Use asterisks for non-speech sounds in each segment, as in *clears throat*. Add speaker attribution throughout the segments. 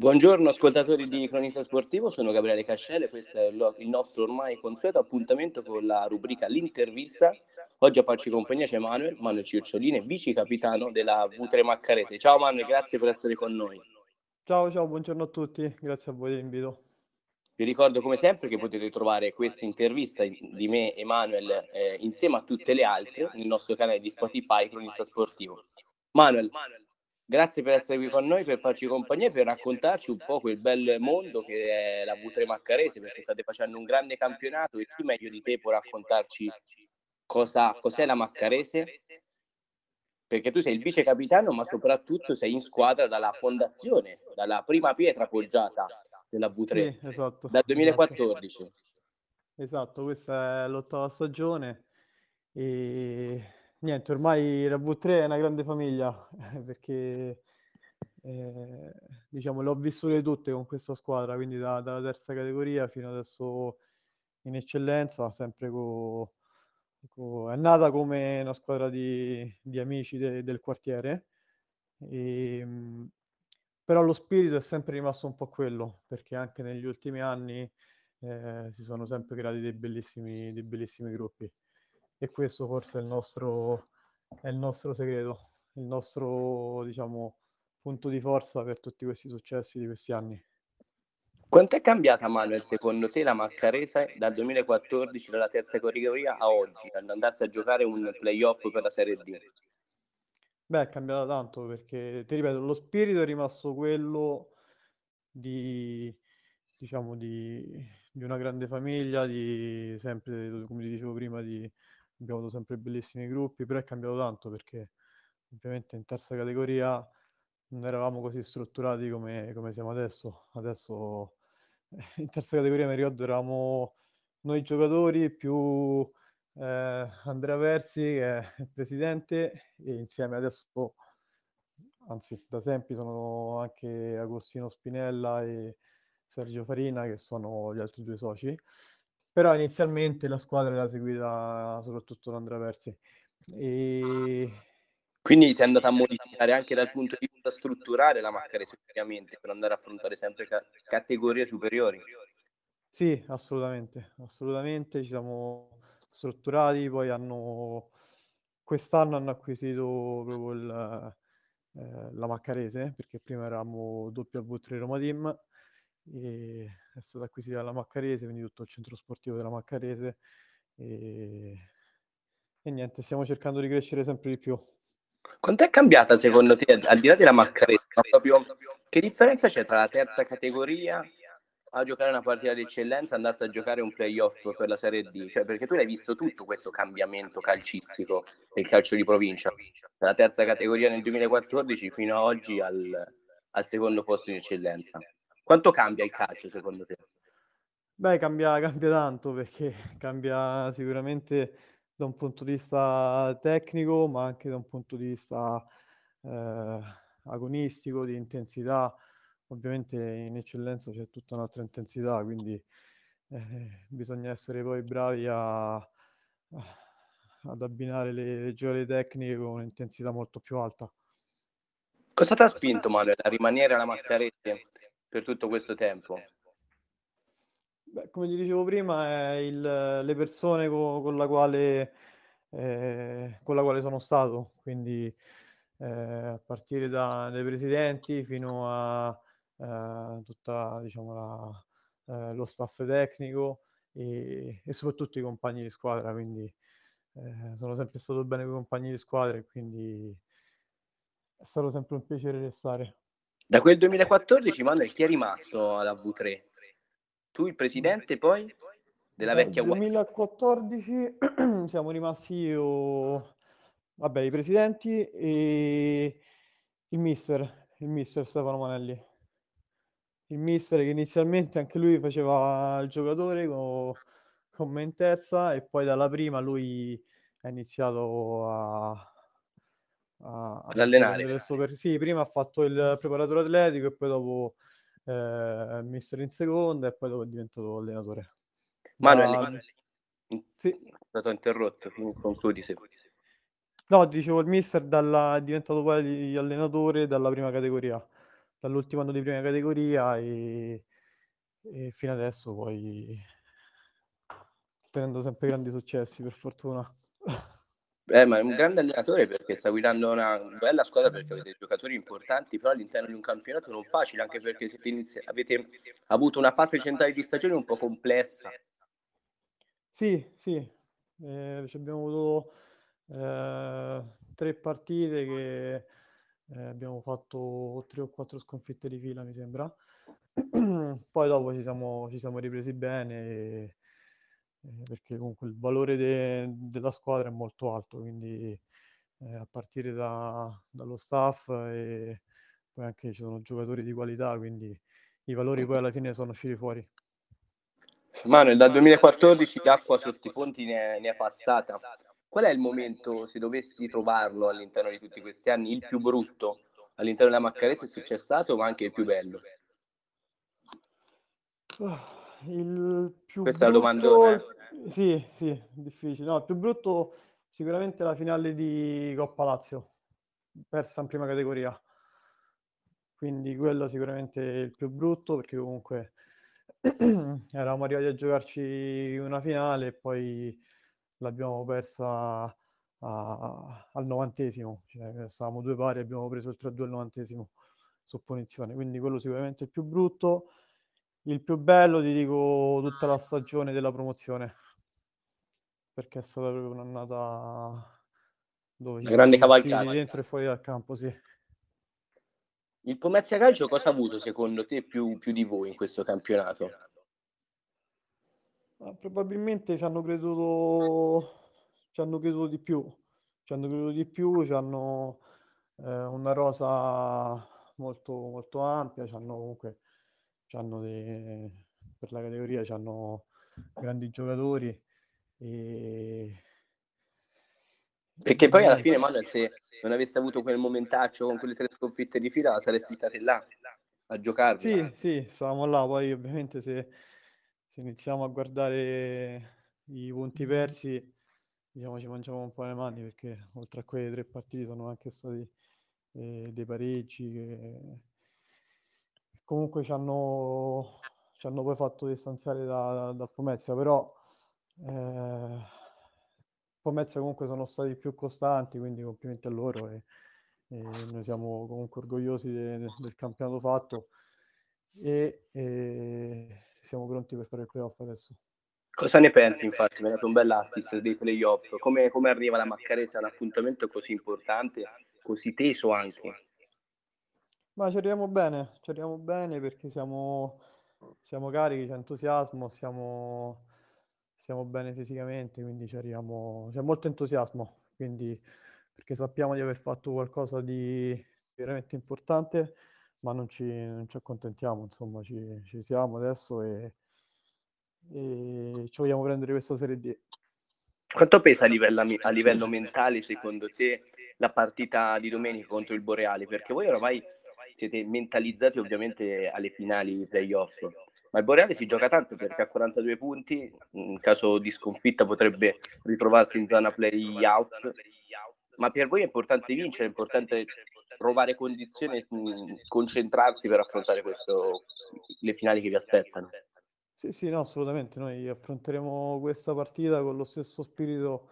Speaker 1: Buongiorno ascoltatori di Cronista Sportivo, sono Gabriele Cascelle, questo è il nostro ormai consueto appuntamento con la rubrica L'intervista. Oggi a farci compagnia c'è Manuel, Manuel Circiolini, vice capitano della V3 Maccarese. Ciao Manuel, grazie per essere con noi.
Speaker 2: Ciao, ciao, buongiorno a tutti, grazie a voi dell'invito.
Speaker 1: Vi ricordo come sempre che potete trovare questa intervista di me e Manuel eh, insieme a tutte le altre nel nostro canale di Spotify Cronista Sportivo. Manuel, Grazie per essere qui con noi, per farci compagnia e per raccontarci un po' quel bel mondo che è la V3 Maccarese, perché state facendo un grande campionato e chi meglio di te può raccontarci cosa, cos'è la Maccarese? Perché tu sei il vice capitano, ma soprattutto sei in squadra dalla fondazione, dalla prima pietra poggiata della V3,
Speaker 2: sì, esatto,
Speaker 1: dal 2014.
Speaker 2: Esatto. esatto, questa è l'ottava stagione e Niente, ormai la V3 è una grande famiglia, *laughs* perché eh, diciamo le ho vissute tutte con questa squadra, quindi da, dalla terza categoria fino adesso in eccellenza, sempre con... Co, è nata come una squadra di, di amici de, del quartiere, e, ehm, però lo spirito è sempre rimasto un po' quello, perché anche negli ultimi anni eh, si sono sempre creati dei bellissimi, dei bellissimi gruppi e questo forse è il nostro, è il nostro segreto, il nostro diciamo, punto di forza per tutti questi successi di questi anni.
Speaker 1: Quanto è cambiata Manuel secondo te la Maccarese dal 2014 dalla terza categoria a oggi, ad andarsi a giocare un playoff per la Serie D?
Speaker 2: Beh, è cambiata tanto perché, ti ripeto, lo spirito è rimasto quello di, diciamo, di, di una grande famiglia, di sempre, come ti dicevo prima, di, abbiamo avuto sempre bellissimi gruppi, però è cambiato tanto perché ovviamente in terza categoria non eravamo così strutturati come, come siamo adesso. Adesso *laughs* in terza categoria mi ricordo eravamo noi giocatori più eh, Andrea Versi che è il presidente e insieme adesso, anzi da sempre sono anche Agostino Spinella e Sergio Farina che sono gli altri due soci però inizialmente la squadra era seguita soprattutto da Andrea Persi. E...
Speaker 1: Quindi si è andata a modificare anche dal punto di vista strutturale la Maccarese ovviamente per andare a affrontare sempre ca- categorie superiori.
Speaker 2: Sì, assolutamente, assolutamente, ci siamo strutturati, poi hanno quest'anno hanno acquisito proprio il, eh, la Maccarese, perché prima eravamo W3 Roma Team e è stata acquisita dalla Maccarese, quindi tutto il centro sportivo della Maccarese e, e niente, stiamo cercando di crescere sempre di più.
Speaker 1: Quanto è cambiata secondo te, al di là della Maccarese, proprio, che differenza c'è tra la terza categoria a giocare una partita di eccellenza e andarsi a giocare un playoff per la Serie D? Cioè, perché tu l'hai visto tutto questo cambiamento calcistico del calcio di provincia, dalla terza categoria nel 2014 fino ad oggi al, al secondo posto in eccellenza. Quanto cambia il calcio secondo te?
Speaker 2: Beh, cambia, cambia tanto perché *laughs* cambia sicuramente da un punto di vista tecnico, ma anche da un punto di vista eh, agonistico, di intensità. Ovviamente in eccellenza c'è tutta un'altra intensità, quindi eh, bisogna essere poi bravi a, a, ad abbinare le, le giocate tecniche con un'intensità molto più alta.
Speaker 1: Cosa ti ha spinto Manuel a rimanere alla Mascarese per tutto questo tempo?
Speaker 2: Beh, come ti dicevo prima, il, le persone con, con, la quale, eh, con la quale sono stato, quindi eh, a partire da, dai presidenti fino a eh, tutta diciamo, la, eh, lo staff tecnico e, e, soprattutto i compagni di squadra, quindi eh, sono sempre stato bene con i compagni di squadra e quindi è stato sempre un piacere restare.
Speaker 1: Da quel 2014, Manuel, chi è rimasto alla V3? Tu, il presidente, poi? Della
Speaker 2: Dal
Speaker 1: vecchia
Speaker 2: 2014 *clears throat* siamo rimasti io, vabbè, i presidenti e il mister, il mister Stefano Manelli. Il mister che inizialmente anche lui faceva il giocatore con, con me in terza e poi dalla prima lui ha iniziato a,
Speaker 1: a, ad allenare.
Speaker 2: Per... Sì, prima ha fatto il preparatore atletico e poi dopo eh, mister in seconda e poi dopo è diventato allenatore.
Speaker 1: Manuel. Manuel. sì. è stato interrotto, concludi se
Speaker 2: No, dicevo il mister dalla... è diventato poi allenatore dalla prima categoria. dall'ultimo anno di prima categoria e, e fino adesso poi ottenendo sempre grandi successi per fortuna. *laughs*
Speaker 1: Eh, ma è un grande allenatore perché sta guidando una bella squadra perché avete giocatori importanti, però all'interno di un campionato non facile, anche perché inizi- avete avuto una fase centrale di stagione un po' complessa.
Speaker 2: Sì, sì, eh, abbiamo avuto eh, tre partite che eh, abbiamo fatto tre o quattro sconfitte di fila, mi sembra. Poi dopo ci siamo, ci siamo ripresi bene. E, eh, perché comunque il valore de- della squadra è molto alto, quindi eh, a partire da, dallo staff e poi anche ci sono giocatori di qualità, quindi i valori poi alla fine sono usciti fuori.
Speaker 1: Manuel, dal 2014 l'acqua sotto i ponti ne è, ne è passata. Qual è il momento, se dovessi trovarlo all'interno di tutti questi anni, il più brutto all'interno della Maccarese se c'è stato, ma anche il più bello?
Speaker 2: Oh il più
Speaker 1: Questa
Speaker 2: brutto...
Speaker 1: è la domanda.
Speaker 2: Sì, sì, difficile. No, il più brutto sicuramente la finale di Coppa Lazio, persa in prima categoria. Quindi quello sicuramente è il più brutto perché comunque *clears throat* eravamo arrivati a giocarci una finale e poi l'abbiamo persa a, al novantesimo, cioè stavamo due pari e abbiamo preso il 3-2 al novantesimo su punizione, quindi quello sicuramente è il più brutto. Il più bello ti dico tutta la stagione della promozione, perché è stata proprio un'annata
Speaker 1: dove ci grande cavalcata
Speaker 2: dentro e fuori dal campo, sì.
Speaker 1: Il Pomezia Calcio cosa ha avuto secondo te più, più di voi in questo campionato?
Speaker 2: Ma probabilmente ci hanno creduto ci hanno creduto di più ci hanno creduto di più ci hanno eh, una rosa molto molto ampia ci hanno comunque dei, per la categoria hanno grandi giocatori e
Speaker 1: perché poi alla fine Manuel se non aveste avuto quel momentaccio con quelle tre sconfitte di fila saresti stati là a giocare
Speaker 2: sì sì stavamo là. Poi ovviamente se, se iniziamo a guardare i punti persi diciamo ci mangiamo un po' le mani perché oltre a quelle tre partite sono anche stati eh, dei pareggi che comunque ci hanno, ci hanno poi fatto distanziare da, da Pomezia, però eh, Pomezia comunque sono stati più costanti, quindi complimenti a loro e, e noi siamo comunque orgogliosi de, de, del campionato fatto e, e, siamo pronti per fare il playoff adesso.
Speaker 1: Cosa ne pensi infatti? Mi ha dato un bel assist dei playoff. Come, come arriva la Maccarese a un appuntamento così importante, così teso anche?
Speaker 2: Ma ci arriviamo bene, ci arriviamo bene perché siamo, siamo carichi, c'è entusiasmo, siamo, stiamo bene fisicamente, quindi ci arriviamo, c'è molto entusiasmo, quindi perché sappiamo di aver fatto qualcosa di veramente importante, ma non ci, non ci accontentiamo, insomma, ci, ci siamo adesso e, e ci vogliamo prendere questa Serie D.
Speaker 1: Quanto pesa a livello, a livello mentale, secondo te, la partita di domenica contro il Boreali? Perché voi oramai siete mentalizzati ovviamente alle finali playoff. Ma il Boreale si gioca tanto perché ha 42 punti, in caso di sconfitta potrebbe ritrovarsi in zona play-out. Ma per voi è importante vincere, è importante trovare condizioni, concentrarsi per affrontare questo, le finali che vi aspettano.
Speaker 2: Sì, sì, no, assolutamente. Noi affronteremo questa partita con lo stesso spirito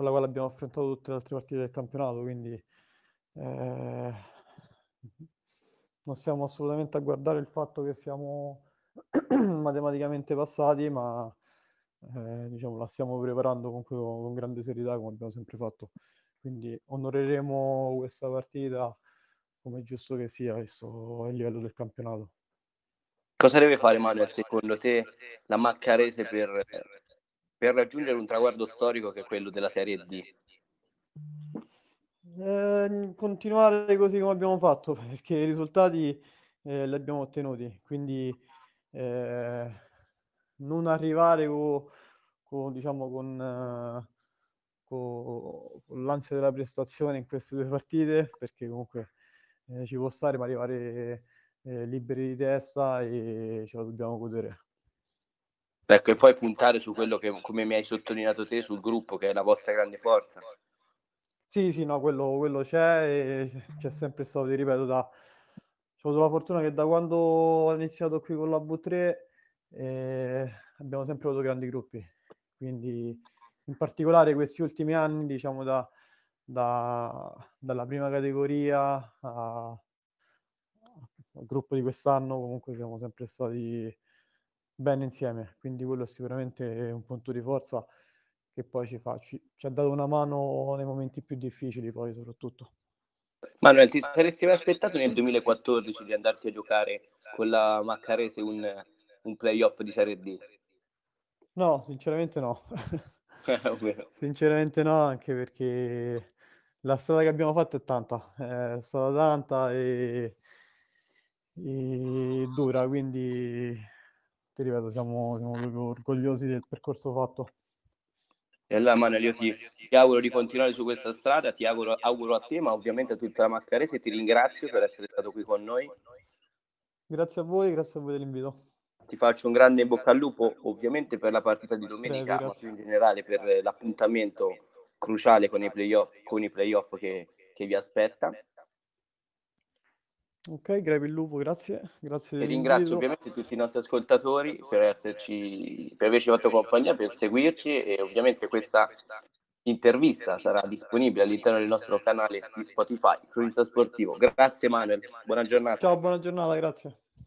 Speaker 2: con la quale abbiamo affrontato tutte le altre partite del campionato, quindi eh, non stiamo assolutamente a guardare il fatto che siamo *clears throat* matematicamente passati, ma eh, diciamo, la stiamo preparando con, con grande serietà come abbiamo sempre fatto. Quindi onoreremo questa partita come giusto che sia, visto il livello del campionato.
Speaker 1: Cosa deve fare Manuel secondo te la Maccarese per, per raggiungere un traguardo storico che è quello della Serie D?
Speaker 2: Eh, continuare così come abbiamo fatto, perché i risultati eh, li abbiamo ottenuti, quindi eh, non arrivare con, con, diciamo, con, con, con, l'ansia della prestazione in queste due partite, perché comunque eh, ci può stare, ma arrivare eh, liberi di testa e ce la dobbiamo godere.
Speaker 1: Ecco, e poi puntare su quello che, come mi hai sottolineato te, sul gruppo, che è la vostra grande forza.
Speaker 2: Sì, sì, no, quello, quello c'è e c'è sempre stato, ti ripeto, da, ho avuto la fortuna che da quando ho iniziato qui con la V3 eh, abbiamo sempre avuto grandi gruppi, quindi in particolare questi ultimi anni, diciamo da, da, dalla prima categoria a, al gruppo di quest'anno, comunque siamo sempre stati bene insieme, quindi quello è sicuramente un punto di forza che poi ci, fa, ci, ci ha dato una mano nei momenti più difficili poi soprattutto.
Speaker 1: Manuel, ti saresti mai aspettato nel 2014 di andarti a giocare con la Maccarese un, un playoff di Serie D?
Speaker 2: No, sinceramente no. *laughs* sinceramente no, anche perché la strada che abbiamo fatto è tanta, è stata tanta e, e dura, quindi ti ripeto, siamo, siamo orgogliosi del percorso fatto.
Speaker 1: E allora Manuel, io ti, ti, auguro di continuare su questa strada, ti auguro, auguro, a te, ma ovviamente a tutta la Maccarese e ti ringrazio per essere stato qui con noi.
Speaker 2: Grazie a voi, grazie a voi dell'invito.
Speaker 1: Ti faccio un grande in bocca al lupo, ovviamente per la partita di domenica, Prego, ma più in generale per l'appuntamento cruciale con i playoff, con i playoff che, che vi aspetta.
Speaker 2: Ok, Grevi il lupo, grazie. grazie
Speaker 1: e ringrazio ovviamente tutti i nostri ascoltatori per, esserci, per averci fatto compagnia, per seguirci e ovviamente questa intervista sarà disponibile all'interno del nostro canale Spotify, Cronista Sportivo. Grazie Manuel, buona giornata.
Speaker 2: Ciao, buona giornata, grazie.